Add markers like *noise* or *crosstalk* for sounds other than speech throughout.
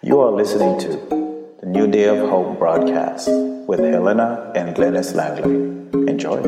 You are listening to the New Day of Hope broadcast with Helena and Glennis Langley. Enjoy.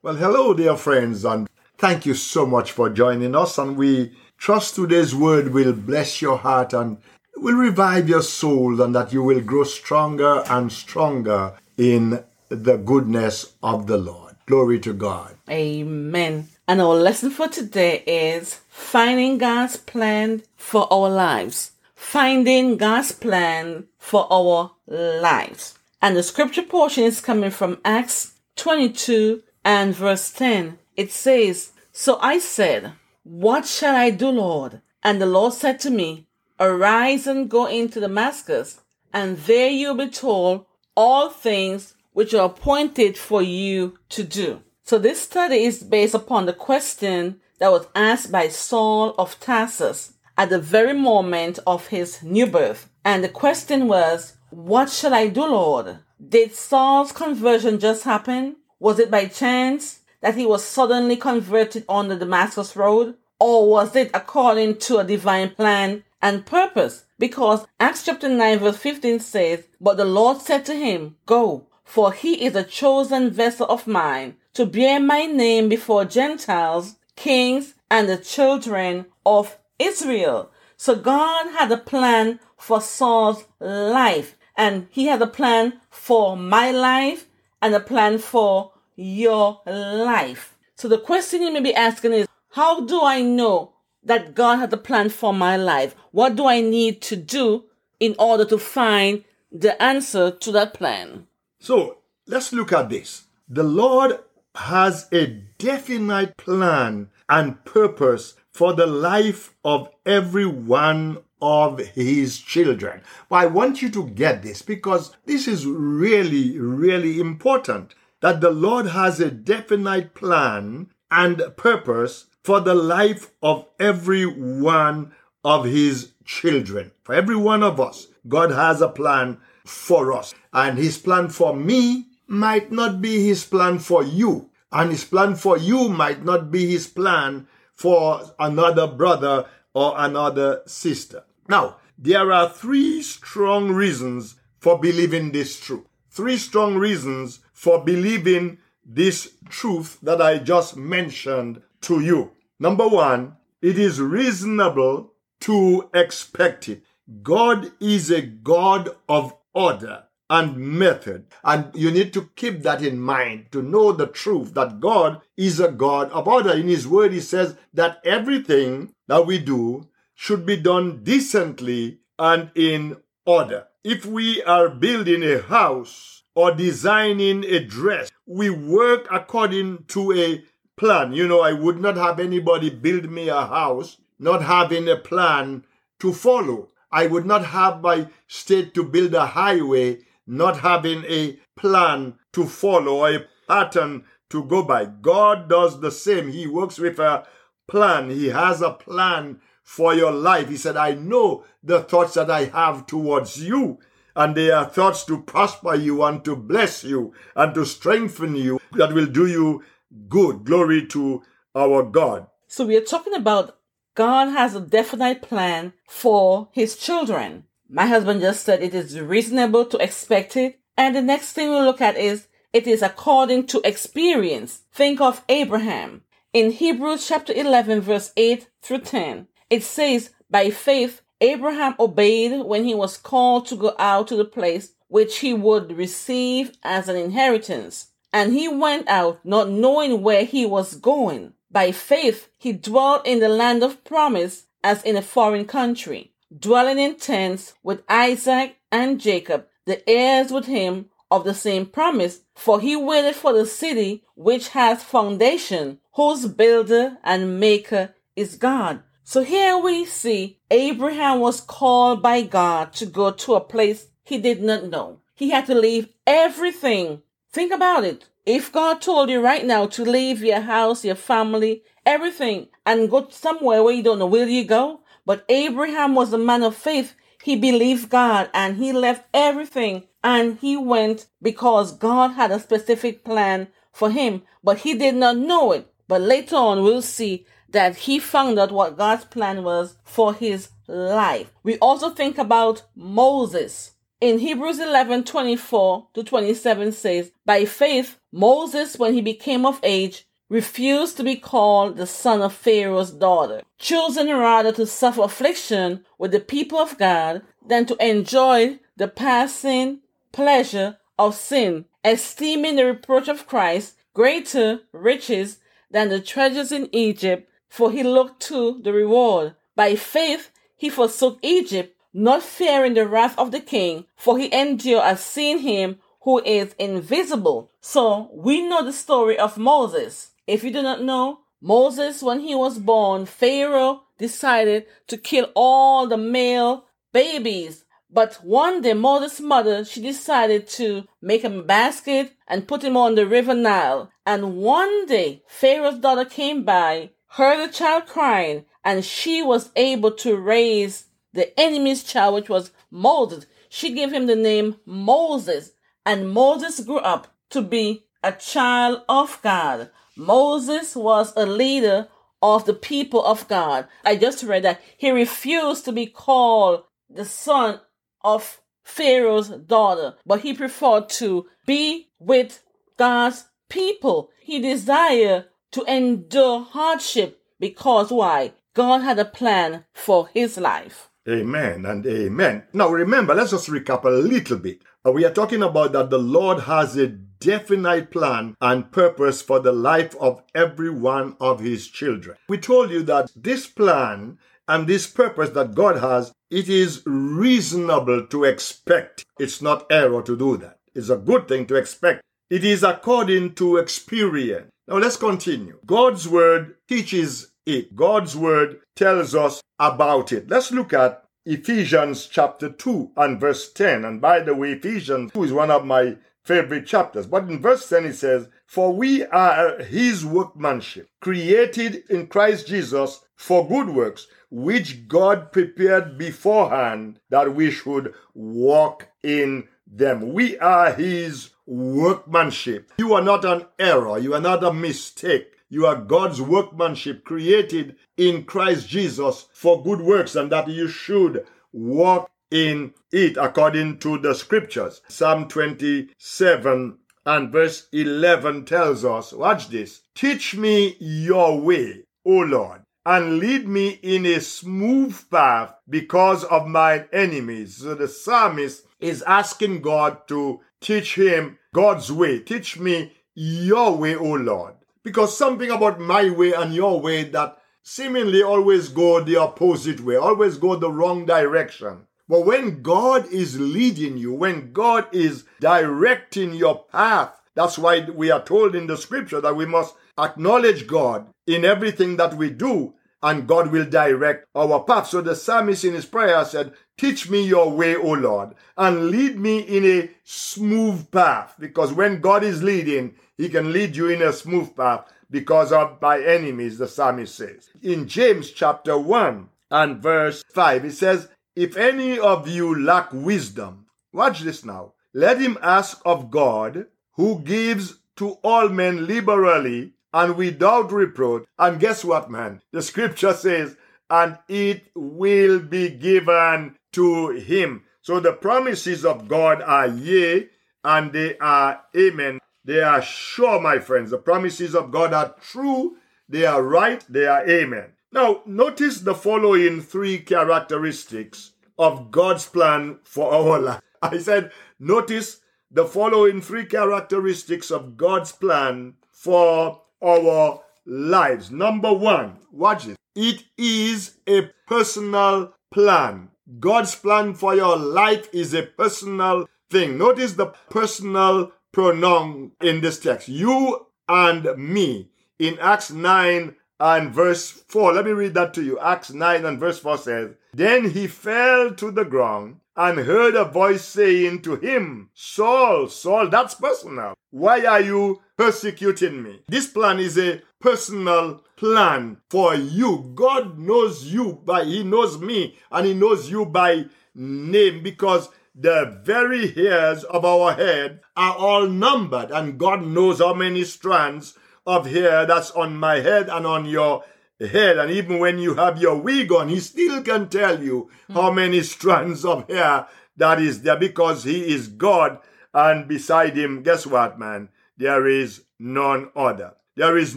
Well, hello, dear friends, and thank you so much for joining us. And we trust today's word will bless your heart and will revive your soul, and that you will grow stronger and stronger in the goodness of the Lord. Glory to God. Amen. And our lesson for today is finding God's plan for our lives. Finding God's plan for our lives. And the scripture portion is coming from Acts 22 and verse 10. It says, So I said, What shall I do, Lord? And the Lord said to me, Arise and go into Damascus, and there you'll be told all things which are appointed for you to do. So this study is based upon the question that was asked by Saul of Tarsus at the very moment of his new birth. And the question was, What shall I do, Lord? Did Saul's conversion just happen? Was it by chance that he was suddenly converted on the Damascus road? Or was it according to a divine plan and purpose? Because Acts chapter 9 verse 15 says, But the Lord said to him, Go, for he is a chosen vessel of mine to bear my name before Gentiles, kings, and the children of Israel. So God had a plan for Saul's life, and he had a plan for my life and a plan for your life. So the question you may be asking is, how do I know that God has a plan for my life? What do I need to do in order to find the answer to that plan? So let's look at this. The Lord has a definite plan and purpose for the life of every one of his children. But I want you to get this because this is really, really important that the Lord has a definite plan and purpose for the life of every one of his children. For every one of us, God has a plan for us. And his plan for me might not be his plan for you. And his plan for you might not be his plan for another brother or another sister. Now, there are three strong reasons for believing this truth. Three strong reasons for believing this truth that I just mentioned to you. Number one, it is reasonable to expect it. God is a God of order and method. And you need to keep that in mind to know the truth that God is a God of order. In His Word, He says that everything that we do should be done decently and in order. If we are building a house or designing a dress, we work according to a plan. You know, I would not have anybody build me a house not having a plan to follow. I would not have my state to build a highway not having a plan to follow, a pattern to go by. God does the same. He works with a plan. He has a plan for your life. He said, I know the thoughts that I have towards you. And they are thoughts to prosper you and to bless you and to strengthen you that will do you good. Glory to our God. So we are talking about God has a definite plan for his children. My husband just said it is reasonable to expect it. And the next thing we look at is it is according to experience. Think of Abraham. In Hebrews chapter 11 verse 8 through 10, it says, by faith, Abraham obeyed when he was called to go out to the place which he would receive as an inheritance. And he went out not knowing where he was going. By faith, he dwelt in the land of promise as in a foreign country, dwelling in tents with Isaac and Jacob, the heirs with him of the same promise, for he waited for the city which has foundation, whose builder and maker is God. So here we see Abraham was called by God to go to a place he did not know. He had to leave everything. Think about it. If God told you right now to leave your house, your family, everything, and go somewhere where you don't know, will you go? But Abraham was a man of faith. he believed God and he left everything and he went because God had a specific plan for him, but he did not know it. But later on, we'll see that he found out what God's plan was for his life. We also think about Moses. In Hebrews 11 24 to 27 says, By faith, Moses, when he became of age, refused to be called the son of Pharaoh's daughter, choosing rather to suffer affliction with the people of God than to enjoy the passing pleasure of sin, esteeming the reproach of Christ greater riches than the treasures in Egypt, for he looked to the reward. By faith he forsook Egypt, not fearing the wrath of the king, for he endured as seeing him who is invisible. So we know the story of Moses. If you do not know, Moses, when he was born, Pharaoh decided to kill all the male babies. But one day, Moses' mother, she decided to make him a basket and put him on the river Nile. And one day, Pharaoh's daughter came by, heard the child crying, and she was able to raise the enemy's child, which was Moses. She gave him the name Moses. And Moses grew up to be a child of God. Moses was a leader of the people of God. I just read that he refused to be called the son of Pharaoh's daughter, but he preferred to be with God's people. He desired to endure hardship because why? God had a plan for his life. Amen and amen. Now remember, let's just recap a little bit. Uh, we are talking about that the Lord has a definite plan and purpose for the life of every one of his children. We told you that this plan and this purpose that God has, it is reasonable to expect. It's not error to do that. It's a good thing to expect. It is according to experience. Now let's continue. God's word teaches God's word tells us about it. Let's look at Ephesians chapter 2 and verse 10. And by the way, Ephesians 2 is one of my favorite chapters. But in verse 10 it says, For we are his workmanship, created in Christ Jesus for good works, which God prepared beforehand that we should walk in them. We are his workmanship. You are not an error. You are not a mistake. You are God's workmanship created in Christ Jesus for good works and that you should walk in it according to the scriptures. Psalm 27 and verse 11 tells us, watch this, teach me your way, O Lord, and lead me in a smooth path because of my enemies. So the psalmist is asking God to teach him God's way. Teach me your way, O Lord. Because something about my way and your way that seemingly always go the opposite way, always go the wrong direction. But when God is leading you, when God is directing your path, that's why we are told in the scripture that we must acknowledge God in everything that we do, and God will direct our path. So the psalmist in his prayer said, Teach me your way, O Lord, and lead me in a smooth path. Because when God is leading, he can lead you in a smooth path because of my enemies, the psalmist says. In James chapter 1 and verse 5, it says, if any of you lack wisdom, watch this now. Let him ask of God, who gives to all men liberally and without reproach. And guess what, man? The scripture says, and it will be given to him. So the promises of God are yea and they are amen. They are sure, my friends. The promises of God are true, they are right, they are amen. Now, notice the following three characteristics of God's plan for our life. *laughs* I said, notice the following three characteristics of God's plan for our lives. Number one, watch it. It is a personal plan. God's plan for your life is a personal thing. Notice the personal pronoun in this text. You and me. In Acts 9 and verse 4. Let me read that to you. Acts 9 and verse 4 says, Then he fell to the ground and heard a voice saying to him, Saul, Saul, that's personal. Why are you persecuting me? This plan is a personal plan for you. God knows you by, he knows me and he knows you by name because the very hairs of our head are all numbered, and God knows how many strands of hair that's on my head and on your head. And even when you have your wig on, He still can tell you how hmm. many strands of hair that is there because He is God. And beside Him, guess what, man? There is none other. There is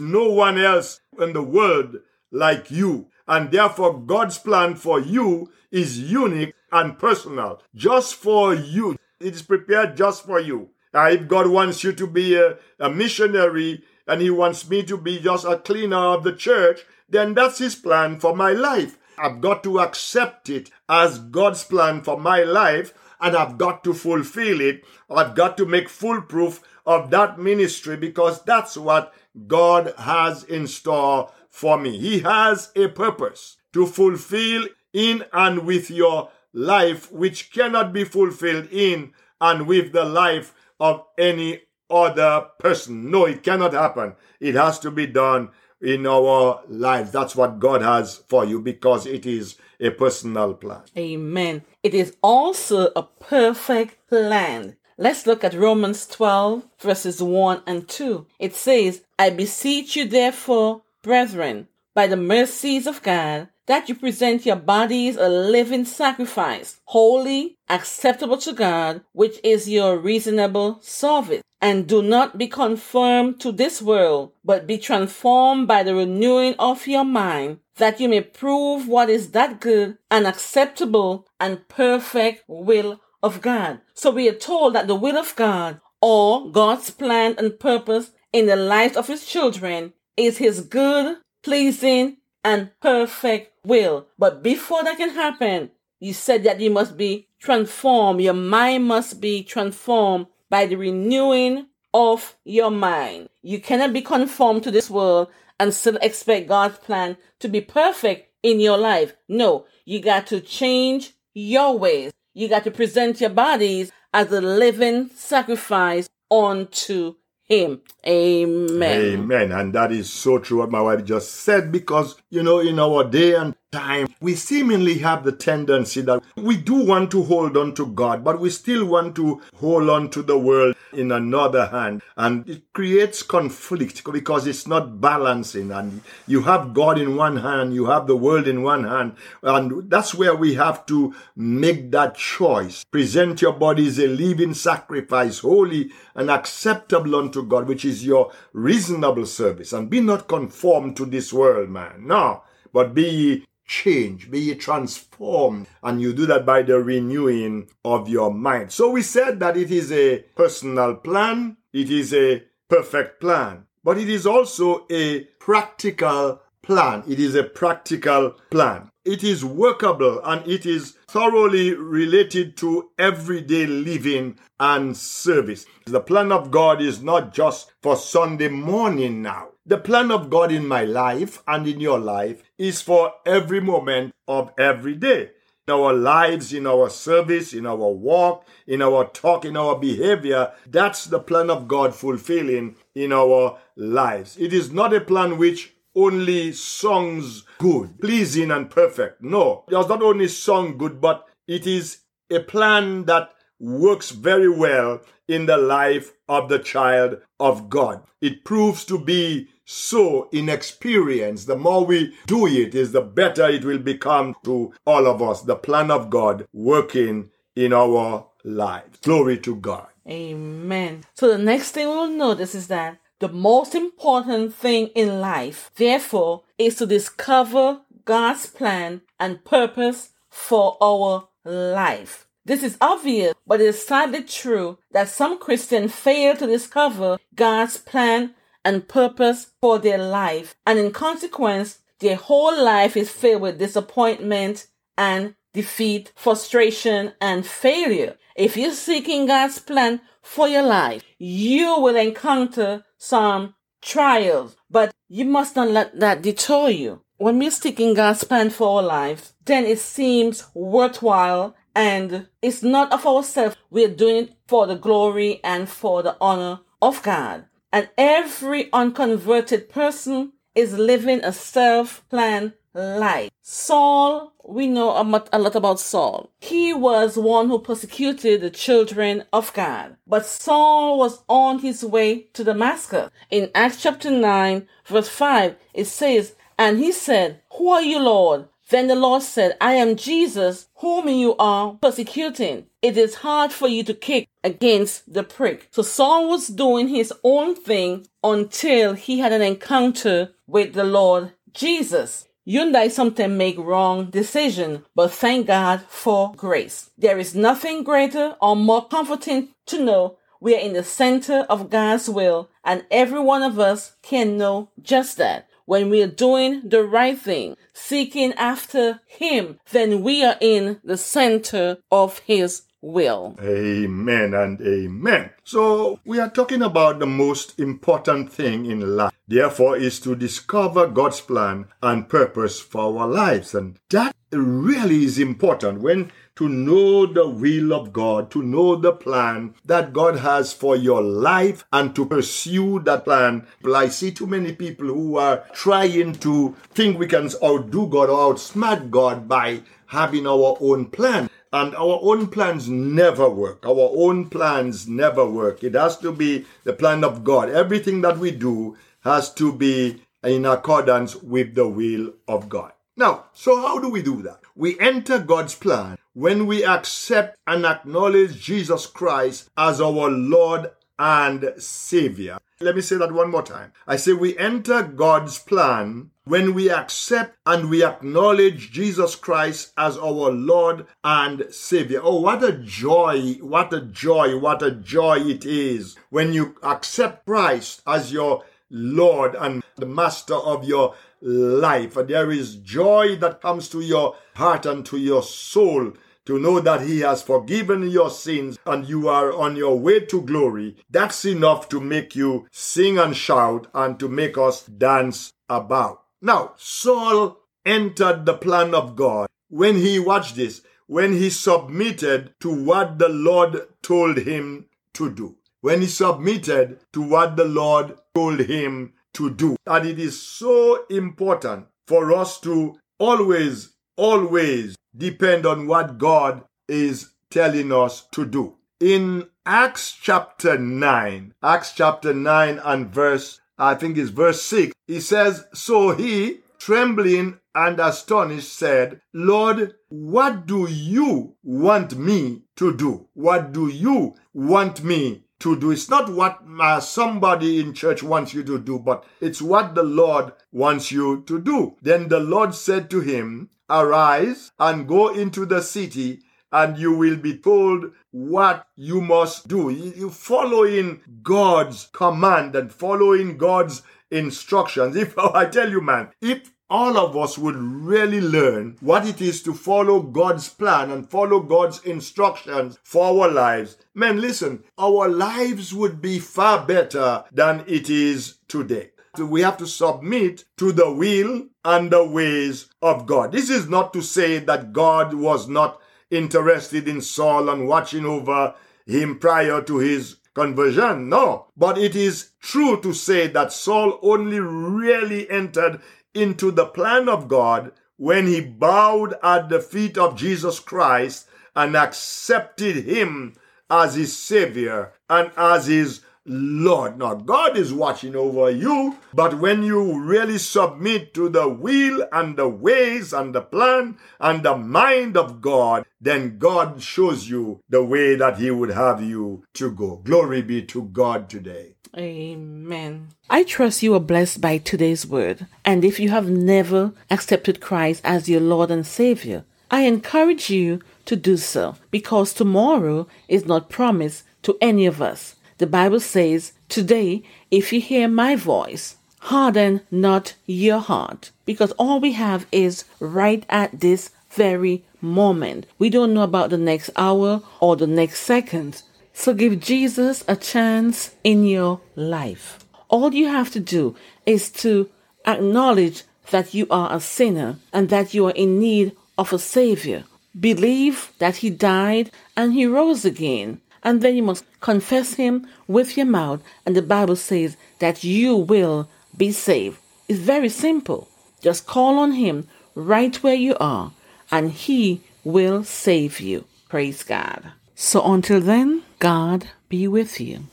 no one else in the world like you. And therefore, God's plan for you is unique and personal, just for you. It is prepared just for you. Uh, if God wants you to be a, a missionary and He wants me to be just a cleaner of the church, then that's His plan for my life. I've got to accept it as God's plan for my life and I've got to fulfill it. I've got to make full proof of that ministry because that's what God has in store for me. He has a purpose to fulfill in and with your life, which cannot be fulfilled in and with the life of any other person. No, it cannot happen. It has to be done in our lives. That's what God has for you because it is a personal plan. Amen. It is also a perfect plan. Let's look at Romans 12, verses 1 and 2. It says, I beseech you, therefore, brethren, by the mercies of God, that you present your bodies a living sacrifice, holy, acceptable to God, which is your reasonable service. And do not be conformed to this world, but be transformed by the renewing of your mind, that you may prove what is that good and acceptable and perfect will of God. So we are told that the will of God, or God's plan and purpose in the lives of his children, is his good, pleasing, and perfect will. But before that can happen, you said that you must be transformed. Your mind must be transformed by the renewing of your mind. You cannot be conformed to this world and still expect God's plan to be perfect in your life. No, you got to change your ways. You got to present your bodies as a living sacrifice unto him. Amen. Amen. And that is so true what my wife just said because, you know, in our day and time, we seemingly have the tendency that we do want to hold on to God, but we still want to hold on to the world in another hand. And it creates conflict because it's not balancing. And you have God in one hand, you have the world in one hand. And that's where we have to make that choice. Present your body as a living sacrifice, holy and acceptable unto God, which is your reasonable service. And be not conformed to this world, man. No, but be change, be ye transformed. And you do that by the renewing of your mind. So we said that it is a personal plan, it is a perfect plan, but it is also a practical plan. It is a practical plan. It is workable and it is thoroughly related to everyday living and service. The plan of God is not just for Sunday morning now. The plan of God in my life and in your life is for every moment of every day. In our lives, in our service, in our walk, in our talk, in our behavior, that's the plan of God fulfilling in our lives. It is not a plan which only songs good, pleasing, and perfect. No, it not only song good, but it is a plan that works very well in the life of the child of God. It proves to be so in experience. The more we do it, is the better it will become to all of us. The plan of God working in our lives. Glory to God. Amen. So the next thing we'll notice is that the most important thing in life, therefore, is to discover God's plan and purpose for our life. This is obvious, but it is sadly true that some Christians fail to discover God's plan and purpose for their life, and in consequence, their whole life is filled with disappointment and defeat, frustration, and failure. If you're seeking God's plan for your life, you will encounter some trials, but you must not let that deter you. When we're seeking God's plan for our lives, then it seems worthwhile and it's not of ourselves. We're doing it for the glory and for the honor of God. And every unconverted person is living a self-planned life. Saul, we know a lot about Saul. He was one who persecuted the children of God. But Saul was on his way to Damascus. In Acts chapter 9, verse 5, it says, And he said, Who are you, Lord? Then the Lord said, I am Jesus, whom you are persecuting. It is hard for you to kick against the prick. So Saul was doing his own thing until he had an encounter with the Lord Jesus. You and I sometimes make wrong decisions, but thank God for grace. There is nothing greater or more comforting to know we are in the center of God's will, and every one of us can know just that when we are doing the right thing, seeking after Him, then we are in the center of His will. Amen and amen. So, we are talking about the most important thing in life, therefore, is to discover God's plan and purpose for our lives. And that really is important when to know the will of God, to know the plan that God has for your life and to pursue that plan. I see too many people who are trying to think we can outdo God or outsmart God by having our own plan. And our own plans never work. Our own plans never work. It has to be the plan of God. Everything that we do has to be in accordance with the will of God. Now, so how do we do that? We enter God's plan when we accept and acknowledge Jesus Christ as our Lord and Savior. Let me say that one more time. I say we enter God's plan when we accept and we acknowledge Jesus Christ as our Lord and Savior. Oh, what a joy, what a joy, what a joy it is when you accept Christ as your Lord and the Master of your life. And there is joy that comes to your heart and to your soul to know that He has forgiven your sins and you are on your way to glory. That's enough to make you sing and shout and to make us dance about. Now, Saul entered the plan of God when he watched this, when he submitted to what the Lord told him to do. When he submitted to what the Lord told him to do. And it is so important for us to always, always depend on what God is telling us to do. In Acts chapter 9, Acts chapter 9 and verse, I think it's verse 6, he says, So he, trembling and astonished, said, Lord, what do you want me to do? What do you want me to do. It's not what uh, somebody in church wants you to do, but it's what the Lord wants you to do. Then the Lord said to him, Arise and go into the city, and you will be told what you must do. You following God's command and following God's instructions. If *laughs* I tell you, man, if all of us would really learn what it is to follow God's plan and follow God's instructions for our lives, man, listen, our lives would be far better than it is today. We have to submit to the will and the ways of God. This is not to say that God was not interested in Saul and watching over him prior to his conversion. No. But it is true to say that Saul only really entered into the plan of God when he bowed at the feet of Jesus Christ and accepted him as his Savior and as his Lord. Now, God is watching over you, but when you really submit to the will and the ways and the plan and the mind of God, then God shows you the way that He would have you to go. Glory be to God today. Amen. I trust you are blessed by today's word. And if you have never accepted Christ as your Lord and Savior, I encourage you to do so because tomorrow is not promised to any of us. The Bible says, Today, if you hear my voice, harden not your heart because all we have is right at this very moment. We don't know about the next hour or the next second. So give Jesus a chance in your life. All you have to do is to acknowledge that you are a sinner and that you are in need of a Savior. Believe that He died and He rose again. And then you must confess Him with your mouth. And the Bible says that you will be saved. It's very simple. Just call on Him right where you are, and He will save you. Praise God. So until then, God be with you.